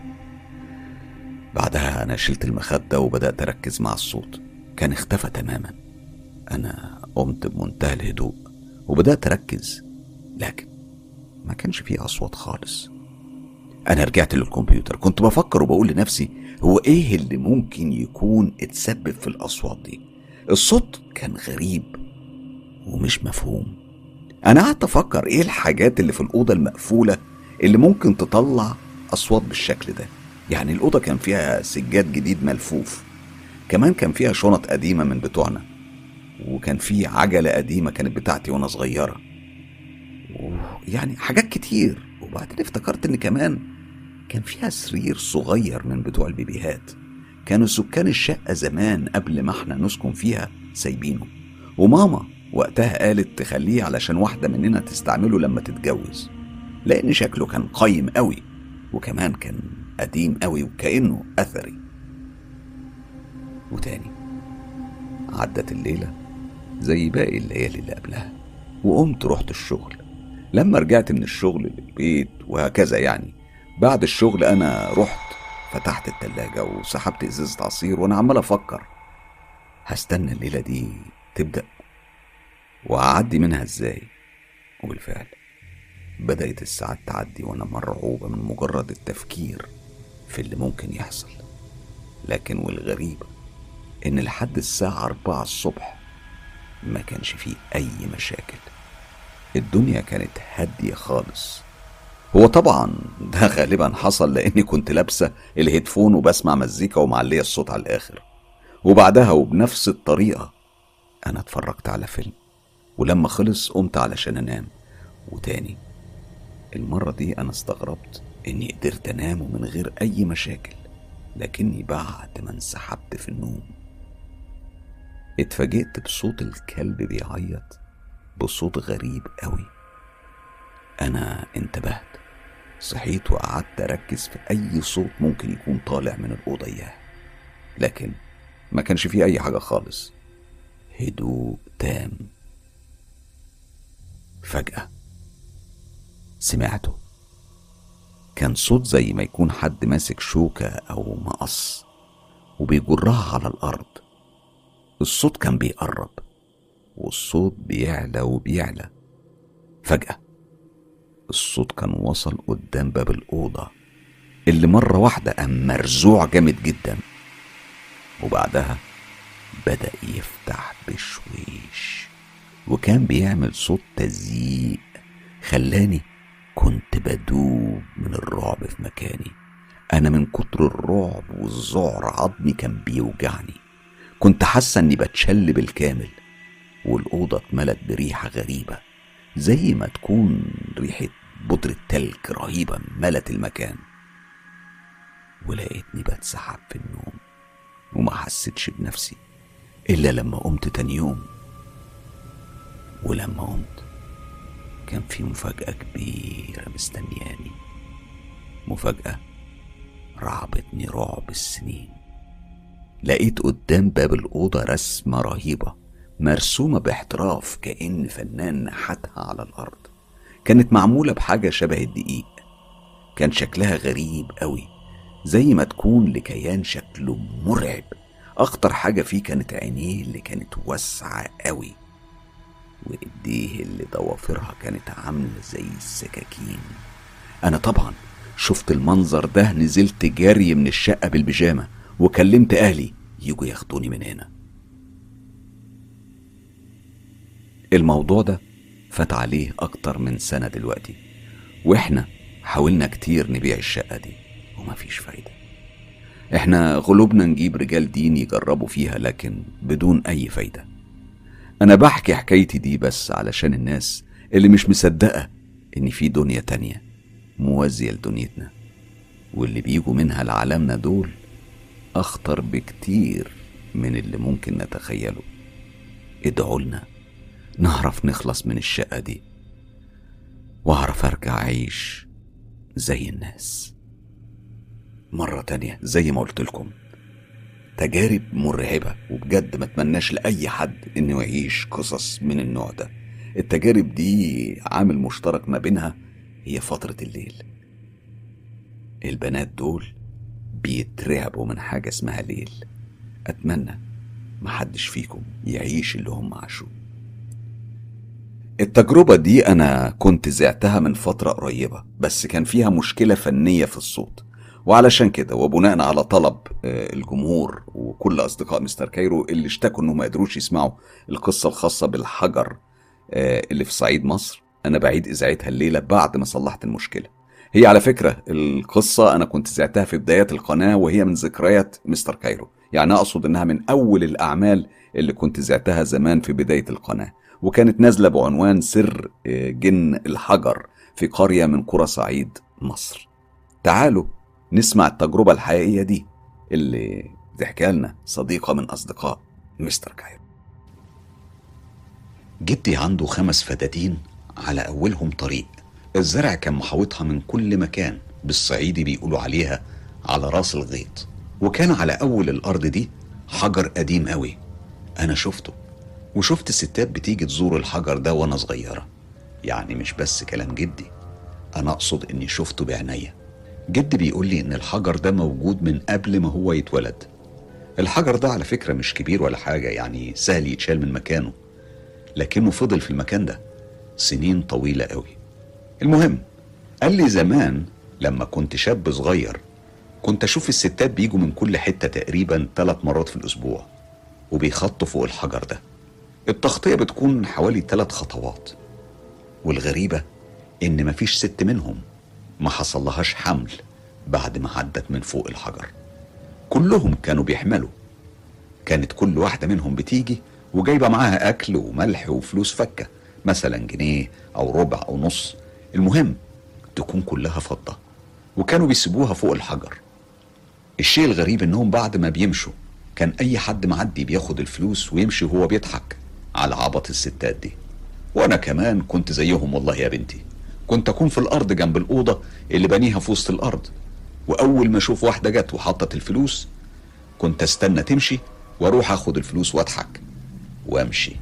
بعدها أنا شلت المخدة وبدأت أركز مع الصوت. كان اختفى تماما. أنا قمت بمنتهى الهدوء وبدأت أركز لكن ما كانش فيه أصوات خالص. أنا رجعت للكمبيوتر كنت بفكر وبقول لنفسي هو إيه اللي ممكن يكون اتسبب في الأصوات دي؟ الصوت كان غريب ومش مفهوم. أنا قعدت أفكر إيه الحاجات اللي في الأوضة المقفولة اللي ممكن تطلع أصوات بالشكل ده؟ يعني الأوضة كان فيها سجاد جديد ملفوف كمان كان فيها شنط قديمة من بتوعنا وكان في عجلة قديمة كانت بتاعتي وأنا صغيرة. يعني حاجات كتير. وبعدين افتكرت إن كمان كان فيها سرير صغير من بتوع البيبيهات. كانوا سكان الشقة زمان قبل ما إحنا نسكن فيها سايبينه. وماما وقتها قالت تخليه علشان واحدة مننا تستعمله لما تتجوز. لأن شكله كان قيم قوي وكمان كان قديم قوي وكأنه أثري. وتاني عدت الليلة زي باقي الليالي اللي قبلها وقمت رحت الشغل. لما رجعت من الشغل للبيت وهكذا يعني بعد الشغل أنا رحت فتحت التلاجة وسحبت إزازة عصير وأنا عمال أفكر هستنى الليلة دي تبدأ؟ وأعدي منها إزاي؟ وبالفعل بدأت الساعات تعدي وأنا مرعوبة من مجرد التفكير في اللي ممكن يحصل. لكن والغريب إن لحد الساعة أربعة الصبح ما كانش فيه أي مشاكل. الدنيا كانت هادية خالص. هو طبعا ده غالبا حصل لأني كنت لابسة الهيدفون وبسمع مزيكا ومعلية الصوت على الآخر. وبعدها وبنفس الطريقة أنا اتفرجت على فيلم. ولما خلص قمت علشان أنام. وتاني المرة دي أنا استغربت إني قدرت أنام من غير أي مشاكل. لكني بعد ما انسحبت في النوم. اتفاجئت بصوت الكلب بيعيط. بصوت غريب قوي. أنا انتبهت صحيت وقعدت أركز في أي صوت ممكن يكون طالع من الأوضة إياه. لكن ما كانش فيه أي حاجة خالص. هدوء تام. فجأة سمعته. كان صوت زي ما يكون حد ماسك شوكة أو مقص وبيجرها على الأرض. الصوت كان بيقرب. والصوت بيعلى وبيعلى. فجأة الصوت كان وصل قدام باب الأوضة اللي مرة واحدة قام مرزوع جامد جدا. وبعدها بدأ يفتح بشويش وكان بيعمل صوت تزييق خلاني كنت بدوب من الرعب في مكاني. أنا من كتر الرعب والذعر عظمي كان بيوجعني. كنت حاسة إني بتشل بالكامل. والأوضة اتملت بريحة غريبة زي ما تكون ريحة بودرة تلج رهيبة ملت المكان. ولقيتني بتسحب في النوم وما حسيتش بنفسي إلا لما قمت تاني يوم. ولما قمت كان في مفاجأة كبيرة مستنياني. مفاجأة رعبتني رعب السنين. لقيت قدام باب الأوضة رسمة رهيبة. مرسومة باحتراف كأن فنان نحتها على الأرض. كانت معمولة بحاجة شبه الدقيق. كان شكلها غريب قوي زي ما تكون لكيان شكله مرعب. أخطر حاجة فيه كانت عينيه اللي كانت واسعة قوي وإيديه اللي ضوافرها كانت عاملة زي السكاكين. أنا طبعا شفت المنظر ده نزلت جري من الشقة بالبيجامة وكلمت أهلي يجوا ياخدوني من هنا. الموضوع ده فات عليه أكتر من سنة دلوقتي وإحنا حاولنا كتير نبيع الشقة دي ومفيش فايدة. إحنا غلوبنا نجيب رجال دين يجربوا فيها لكن بدون أي فايدة. أنا بحكي حكايتي دي بس علشان الناس اللي مش مصدقة إن في دنيا تانية موازية لدنيتنا واللي بيجوا منها لعالمنا دول أخطر بكتير من اللي ممكن نتخيله. ادعوا لنا نعرف نخلص من الشقة دي. وأعرف أرجع أعيش زي الناس. مرة تانية زي ما قلت لكم تجارب مرعبة وبجد ما أتمناش لأي حد إنه يعيش قصص من النوع ده. التجارب دي عامل مشترك ما بينها هي فترة الليل. البنات دول بيترعبوا من حاجة اسمها ليل. أتمنى محدش فيكم يعيش اللي هم عاشوه. التجربة دي أنا كنت زعتها من فترة قريبة بس كان فيها مشكلة فنية في الصوت. وعلشان كده وبناء على طلب آه، الجمهور وكل أصدقاء مستر كايرو اللي اشتكوا إنهم ما قدروش يسمعوا القصة الخاصة بالحجر آه، اللي في صعيد مصر أنا بعيد إذاعتها الليلة بعد ما صلحت المشكلة. هي على فكرة القصة أنا كنت زعتها في بدايات القناة وهي من ذكريات مستر كايرو. يعني أقصد إنها من أول الأعمال اللي كنت زعتها زمان في بداية القناة. وكانت نازلة بعنوان سر آه، جن الحجر في قرية من قرى صعيد مصر. تعالوا نسمع التجربة الحقيقية دي اللي تحكيها لنا صديقة من أصدقاء مستر كايرو. جدي عنده خمس فدادين على أولهم طريق. الزرع كان محاوطها من كل مكان بالصعيدي بيقولوا عليها على راس الغيط. وكان على أول الأرض دي حجر قديم قوي. أنا شفته. وشفت الستات بتيجي تزور الحجر ده وأنا صغيرة. يعني مش بس كلام جدي أنا أقصد إني شفته بعينيا. جدي بيقول لي إن الحجر ده موجود من قبل ما هو يتولد. الحجر ده على فكرة مش كبير ولا حاجة يعني سهل يتشال من مكانه. لكنه فضل في المكان ده سنين طويلة قوي. المهم قال لي زمان لما كنت شاب صغير كنت أشوف الستات بيجوا من كل حتة تقريبا ثلاث مرات في الأسبوع وبيخطوا فوق الحجر ده. التغطية بتكون حوالي ثلاث خطوات والغريبة إن مفيش ست منهم ما حصلهاش حمل بعد ما عدت من فوق الحجر. كلهم كانوا بيحملوا. كانت كل واحدة منهم بتيجي وجايبة معاها أكل وملح وفلوس فكة مثلا جنيه أو ربع أو نص. المهم تكون كلها فضة وكانوا بيسيبوها فوق الحجر. الشيء الغريب إنهم بعد ما بيمشوا كان أي حد معدي بياخد الفلوس ويمشي وهو بيضحك. على عبط الستات دي. وأنا كمان كنت زيهم والله يا بنتي. كنت أكون في الأرض جنب الأوضة اللي بنيها في وسط الأرض. وأول ما أشوف واحدة جت وحطت الفلوس كنت أستنى تمشي وأروح آخد الفلوس وأضحك وأمشي.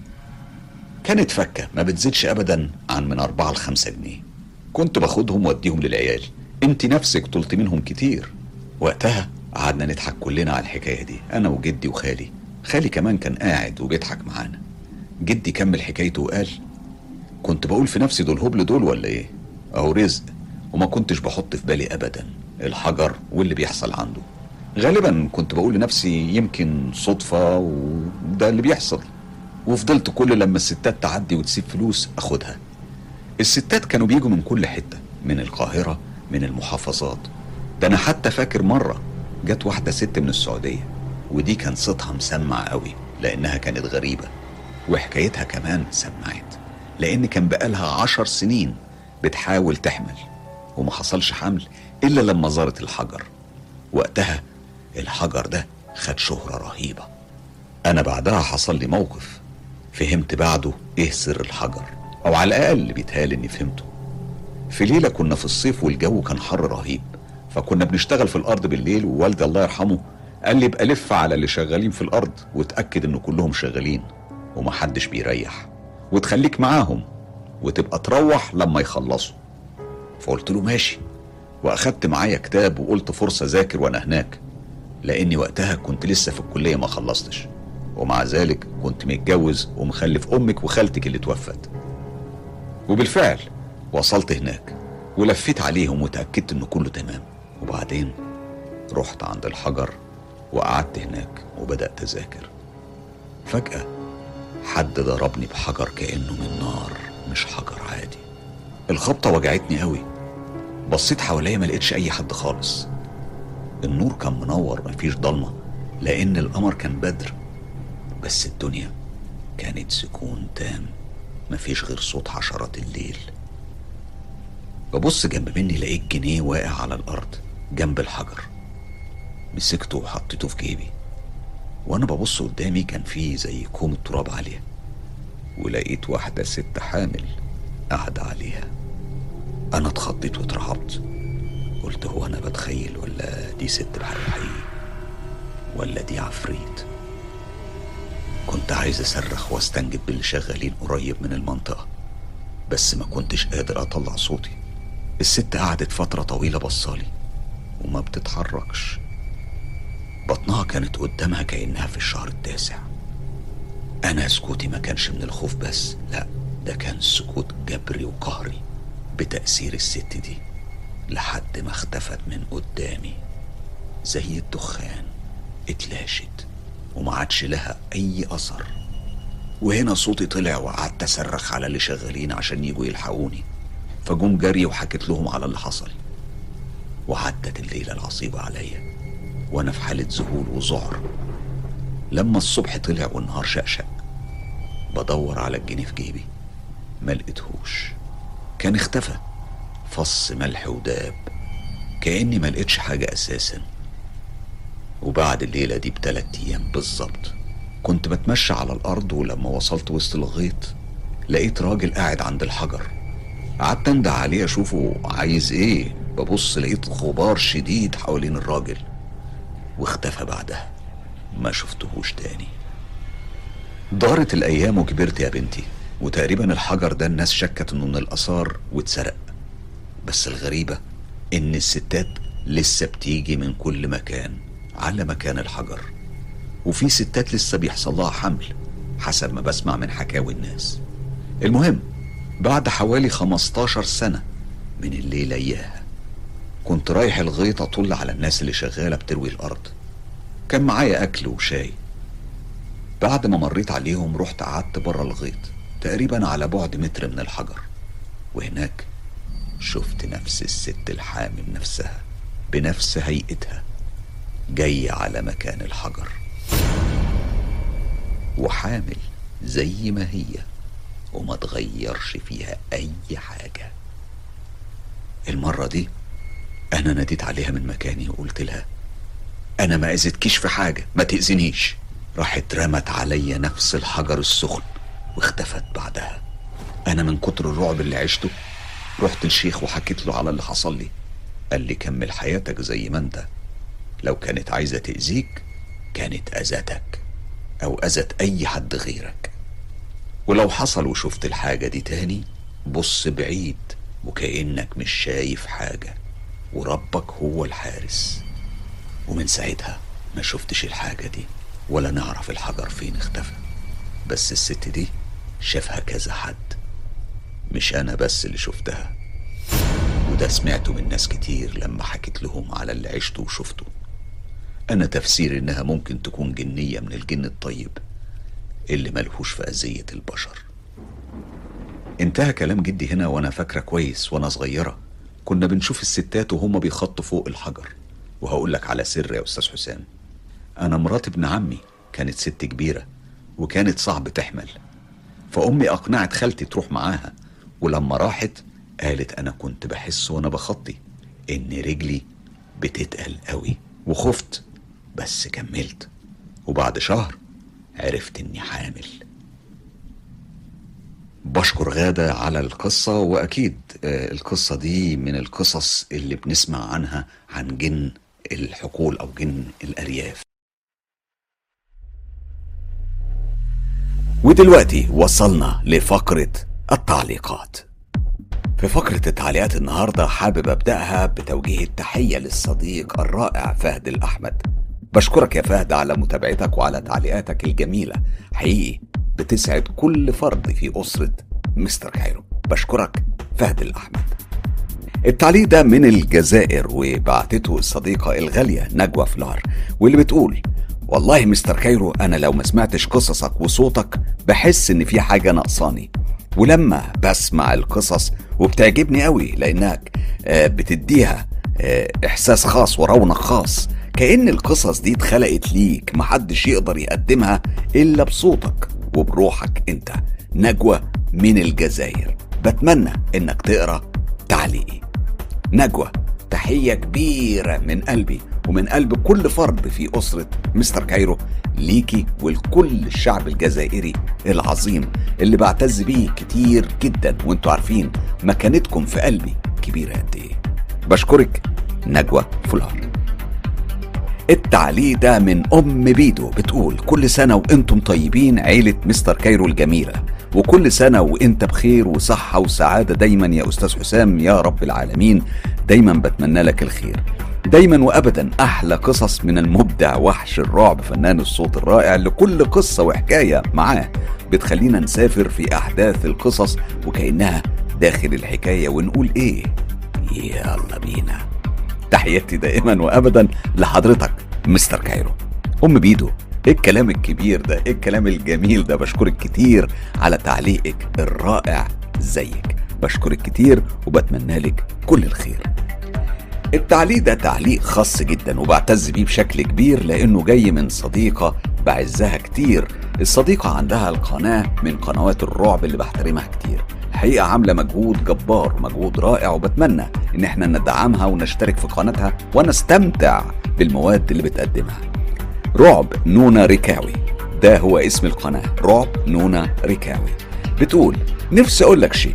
كانت فكة ما بتزيدش ابدا عن من أربعة لخمسة جنيه. كنت باخدهم وأديهم للعيال. انت نفسك طلت منهم كتير. وقتها قعدنا نضحك كلنا على الحكاية دي أنا وجدي وخالي. خالي كمان كان قاعد وبيضحك معانا. جدي كمل حكايته وقال كنت بقول في نفسي دول هبل دول ولا إيه؟ أهو رزق وما كنتش بحط في بالي ابدا الحجر واللي بيحصل عنده. غالبا كنت بقول لنفسي يمكن صدفة وده اللي بيحصل وفضلت كل لما الستات تعدي وتسيب فلوس أخدها. الستات كانوا بيجوا من كل حتة من القاهرة من المحافظات. ده أنا حتى فاكر مرة جت واحدة ست من السعودية ودي كان صوتها مسمع قوي لأنها كانت غريبة. وحكايتها كمان سمعت لأن كان بقالها عشر سنين بتحاول تحمل وما حصلش حمل إلا لما زارت الحجر. وقتها الحجر ده خد شهرة رهيبة. أنا بعدها حصل لي موقف فهمت بعده إيه سر الحجر أو على الأقل بيتهيألي إني فهمته. في ليلة كنا في الصيف والجو كان حر رهيب فكنا بنشتغل في الأرض بالليل ووالدي الله يرحمه قال لي ابقى لف على اللي شغالين في الأرض وتاكد إن كلهم شغالين. ومحدش بيريح. وتخليك معاهم وتبقى تروح لما يخلصوا. فقلت له ماشي. وأخدت معايا كتاب وقلت فرصة ذاكر وأنا هناك. لأني وقتها كنت لسه في الكلية ما خلصتش. ومع ذلك كنت متجوز ومخلف أمك وخالتك اللي توفت. وبالفعل وصلت هناك. ولفيت عليهم وتأكدت إنه كله تمام. وبعدين رحت عند الحجر وقعدت هناك وبدأت أذاكر. فجأة حد ضربني بحجر كأنه من نار مش حجر عادي. الخبطة وجعتني قوي. بصيت حواليا ما لقيتش أي حد خالص. النور كان منور مفيش ضلمة لأن القمر كان بدر. بس الدنيا كانت سكون تام مفيش غير صوت حشرات الليل. ببص جنب مني لقيت جنيه واقع على الأرض جنب الحجر. مسكته وحطيته في جيبي. وأنا ببص قدامي كان في زي كوم التراب عليها ولقيت واحدة ست حامل قاعدة عليها. أنا اتخضيت واترعبت قلت هو أنا بتخيل ولا دي ست بحر حقيقي ولا دي عفريت. كنت عايز أصرخ واستنجد باللي شغالين قريب من المنطقة بس ما كنتش قادر أطلع صوتي. الست قعدت فترة طويلة بصالي وما بتتحركش. بطنها كانت قدامها كأنها في الشهر التاسع. أنا سكوتي ما كانش من الخوف بس لا ده كان سكوت جبري وقهري بتأثير الست دي لحد ما اختفت من قدامي. زي الدخان اتلاشت وما عادش لها أي أثر. وهنا صوتي طلع وقعدت أصرخ على اللي شغالين عشان يجوا يلحقوني. فجم جري وحكيت لهم على اللي حصل. وعدت الليلة العصيبة عليا. وأنا في حالة ذهول وذعر لما الصبح طلع والنهار شقشق بدور على الجنيه في جيبي ما لقيتهوش. كان اختفى. فص ملح وداب كأني ما لقيتش حاجة أساسا. وبعد الليلة دي بتلات أيام بالظبط كنت بتمشى على الأرض ولما وصلت وسط الغيط لقيت راجل قاعد عند الحجر. قعدت انده عليه أشوفه عايز إيه ببص لقيت غبار شديد حوالين الراجل. واختفى بعدها. ما شفتهوش تاني. دارت الأيام وكبرت يا بنتي وتقريبا الحجر ده الناس شكت إنه من الآثار واتسرق. بس الغريبة إن الستات لسه بتيجي من كل مكان على مكان الحجر. وفي ستات لسه بيحصل لها حمل حسب ما بسمع من حكاوي الناس. المهم بعد حوالي 15 سنة من الليلة إياها كنت رايح الغيط أطل على الناس اللي شغالة بتروي الأرض. كان معايا أكل وشاي. بعد ما مريت عليهم رحت قعدت بره الغيط تقريبا على بعد متر من الحجر. وهناك شفت نفس الست الحامل نفسها بنفس هيئتها جاية على مكان الحجر. وحامل زي ما هي وما تغيرش فيها أي حاجة. المرة دي أنا ناديت عليها من مكاني وقلت لها أنا ما أذيتكيش في حاجة ما تأذنيش راحت رمت عليا نفس الحجر السخن واختفت بعدها. أنا من كتر الرعب اللي عشته رحت الشيخ وحكيت له على اللي حصل لي. قال لي كمل حياتك زي ما أنت. لو كانت عايزة تأذيك كانت أذتك أو أذت أي حد غيرك. ولو حصل وشفت الحاجة دي تاني بص بعيد وكأنك مش شايف حاجة. وربك هو الحارس. ومن ساعتها ما شفتش الحاجة دي ولا نعرف الحجر فين اختفى. بس الست دي شافها كذا حد. مش أنا بس اللي شفتها. وده سمعته من ناس كتير لما حكيت لهم على اللي عشته وشفته. أنا تفسير إنها ممكن تكون جنية من الجن الطيب اللي ملهوش في أذية البشر. انتهى كلام جدي هنا وأنا فاكرة كويس وأنا صغيرة. كنا بنشوف الستات وهم بيخطوا فوق الحجر. وهقول لك على سر يا أستاذ حسام. أنا مرات ابن عمي كانت ست كبيرة وكانت صعب تحمل. فأمي أقنعت خالتي تروح معاها ولما راحت قالت أنا كنت بحس وأنا بخطي إن رجلي بتتقل قوي. وخفت بس كملت. وبعد شهر عرفت إني حامل. بشكر غادة على القصة وأكيد آه، القصة دي من القصص اللي بنسمع عنها عن جن الحقول أو جن الأرياف. ودلوقتي وصلنا لفقرة التعليقات. في فقرة التعليقات النهاردة حابب أبدأها بتوجيه التحية للصديق الرائع فهد الأحمد. بشكرك يا فهد على متابعتك وعلى تعليقاتك الجميلة. حقيقي بتسعد كل فرد في أسرة مستر كايرو. بشكرك فهد الأحمد. التعليق ده من الجزائر وبعتته الصديقة الغالية نجوى فلار واللي بتقول والله مستر كايرو أنا لو ما سمعتش قصصك وصوتك بحس إن في حاجة ناقصاني. ولما بسمع القصص وبتعجبني قوي لأنك آه، بتديها آه، إحساس خاص ورونق خاص. كأن القصص دي اتخلقت ليك محدش يقدر يقدمها إلا بصوتك. وبروحك أنت. نجوى من الجزائر. بتمنى إنك تقرأ تعليقي. نجوى تحية كبيرة من قلبي ومن قلب كل فرد في أسرة مستر كايرو ليكي ولكل الشعب الجزائري العظيم اللي بعتز بيه كتير جدا وانتوا عارفين مكانتكم في قلبي كبيرة قد إيه. بشكرك نجوى فلان. التعليق ده من أم بيدو بتقول كل سنة وأنتم طيبين عيلة مستر كايرو الجميلة. وكل سنة وأنت بخير وصحة وسعادة دايما يا أستاذ حسام يا رب العالمين. دايما بتمنى لك الخير. دايما وابدا أحلى قصص من المبدع وحش الرعب فنان الصوت الرائع لكل قصة وحكاية معاه بتخلينا نسافر في أحداث القصص وكأنها داخل الحكاية ونقول إيه؟ يلا بينا. تحياتي دائما وابدا لحضرتك مستر كايرو. أم بيدو إيه الكلام الكبير ده؟ إيه الكلام الجميل ده؟ بشكرك كتير على تعليقك الرائع زيك. بشكرك كتير وبتمنى لك كل الخير. التعليق ده تعليق خاص جدا وبعتز بيه بشكل كبير لأنه جاي من صديقة بعزها كتير. الصديقة عندها القناة من قنوات الرعب اللي بحترمها كتير. الحقيقة عاملة مجهود جبار مجهود رائع وبتمنى إن إحنا ندعمها ونشترك في قناتها ونستمتع بالمواد اللي بتقدمها. رعب نونا ريكاوي. ده هو اسم القناة رعب نونا ريكاوي. بتقول نفسي أقول لك شيء.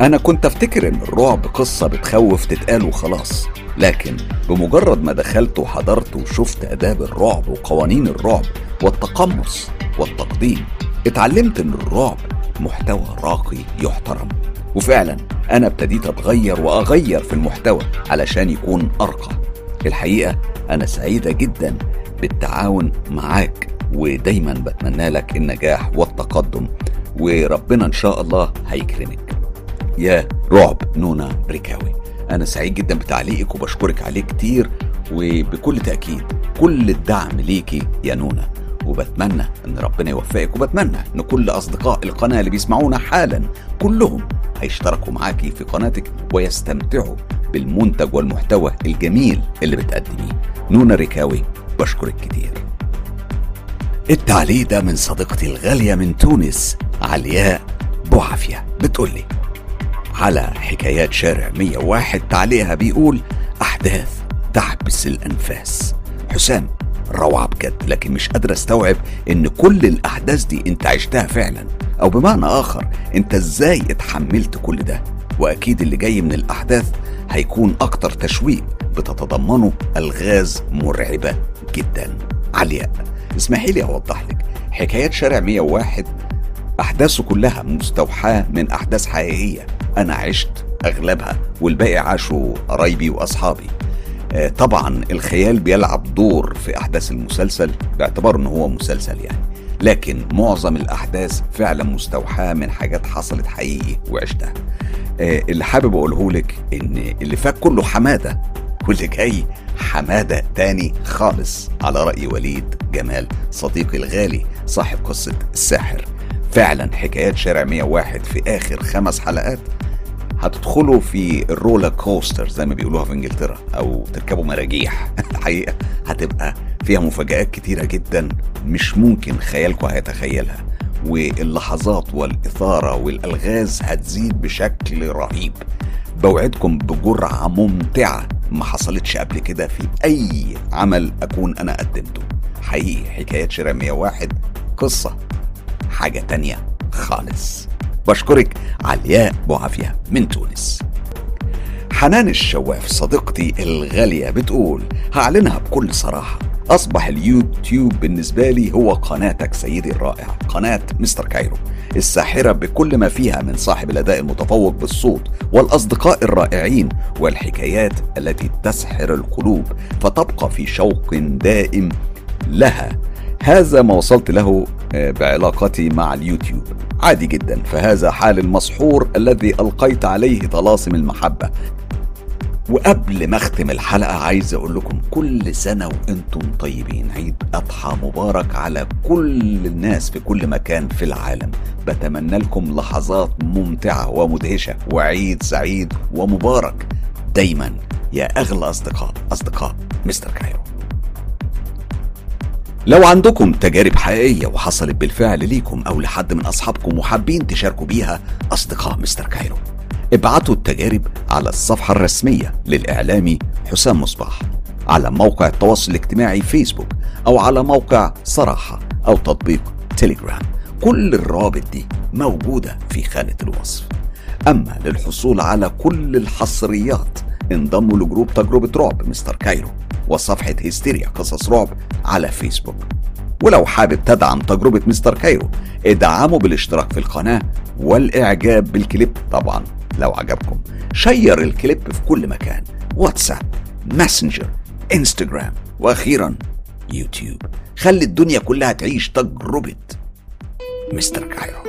أنا كنت أفتكر إن الرعب قصة بتخوف تتقال وخلاص لكن بمجرد ما دخلت وحضرت وشفت آداب الرعب وقوانين الرعب والتقمص والتقديم اتعلمت إن الرعب محتوى راقي يحترم. وفعلا أنا ابتديت أتغير وأغير في المحتوى علشان يكون أرقى. الحقيقة أنا سعيدة جدا بالتعاون معاك ودايما بتمنى لك النجاح والتقدم وربنا إن شاء الله هيكرمك. يا رعب نونا ريكاوي. أنا سعيد جدا بتعليقك وبشكرك عليه كتير وبكل تأكيد كل الدعم ليكي يا نونا. وبتمنى إن ربنا يوفقك وبتمنى إن كل أصدقاء القناة اللي بيسمعونا حالا كلهم هيشتركوا معاكي في قناتك ويستمتعوا بالمنتج والمحتوى الجميل اللي بتقدميه. نونا ريكاوي بشكرك كتير. التعليق ده من صديقتي الغالية من تونس علياء بوعافية بتقولي على حكايات شارع 101 تعليقها بيقول أحداث تحبس الأنفاس حسام روعة بجد لكن مش قادر استوعب إن كل الأحداث دي أنت عشتها فعلا. أو بمعنى آخر أنت إزاي اتحملت كل ده؟ وأكيد اللي جاي من الأحداث هيكون أكتر تشويق بتتضمنه ألغاز مرعبة جدا. علياء اسمحي لي اوضح لك. حكايات شارع 101 أحداثه كلها مستوحاة من أحداث حقيقية. أنا عشت أغلبها والباقي عاشوا قرايبي وأصحابي. طبعا الخيال بيلعب دور في أحداث المسلسل باعتبار إن هو مسلسل يعني. لكن معظم الأحداث فعلا مستوحاة من حاجات حصلت حقيقي وعشتها. آه، اللي حابب أقوله لك إن اللي فات كله حمادة واللي جاي حمادة تاني خالص على رأي وليد جمال صديقي الغالي صاحب قصة الساحر. فعلا حكايات شارع 101 في آخر خمس حلقات هتدخلوا في الرولا كوستر زي ما بيقولوها في انجلترا أو تركبوا مراجيح. الحقيقة هتبقى فيها مفاجآت كتيرة جدا مش ممكن خيالكم هيتخيلها واللحظات والإثارة والألغاز هتزيد بشكل رهيب. بوعدكم بجرعة ممتعة ما حصلتش قبل كده في أي عمل أكون أنا قدمته. حقيقي حكايات شراء 101 قصة حاجة تانية خالص. بشكرك علياء بوعافية من تونس. حنان الشواف صديقتي الغالية بتقول هعلنها بكل صراحة. أصبح اليوتيوب بالنسبة لي هو قناتك سيدي الرائع قناة مستر كايرو. الساحرة بكل ما فيها من صاحب الأداء المتفوق بالصوت والأصدقاء الرائعين والحكايات التي تسحر القلوب فتبقى في شوق دائم لها. هذا ما وصلت له آه، بعلاقتي مع اليوتيوب. عادي جدا فهذا حال المسحور الذي ألقيت عليه طلاسم المحبة. وقبل ما أختم الحلقة عايز أقول لكم كل سنة وأنتم طيبين. عيد أضحى مبارك على كل الناس في كل مكان في العالم. بتمنى لكم لحظات ممتعة ومدهشة وعيد سعيد ومبارك. دايما يا أغلى أصدقاء أصدقاء مستر كايرو. لو عندكم تجارب حقيقية وحصلت بالفعل ليكم أو لحد من أصحابكم وحابين تشاركوا بيها أصدقاء مستر كايرو ابعتوا التجارب على الصفحة الرسمية للإعلامي حسام مصباح على موقع التواصل الاجتماعي فيسبوك أو على موقع صراحة أو تطبيق تليجرام كل الروابط دي موجودة في خانة الوصف. أما للحصول على كل الحصريات انضموا ل group تجربة رعب مستر كايرو وصفحة هيستيريا قصص رعب على فيسبوك. ولو حابب تدعم تجربة مستر كايرو ادعمه بالاشتراك في القناة والإعجاب بالكليب طبعا لو عجبكم. share الكليب في كل مكان واتساب ماسنجر إنستجرام وأخيرا يوتيوب. خلي الدنيا كلها تعيش تجربة مستر كايرو.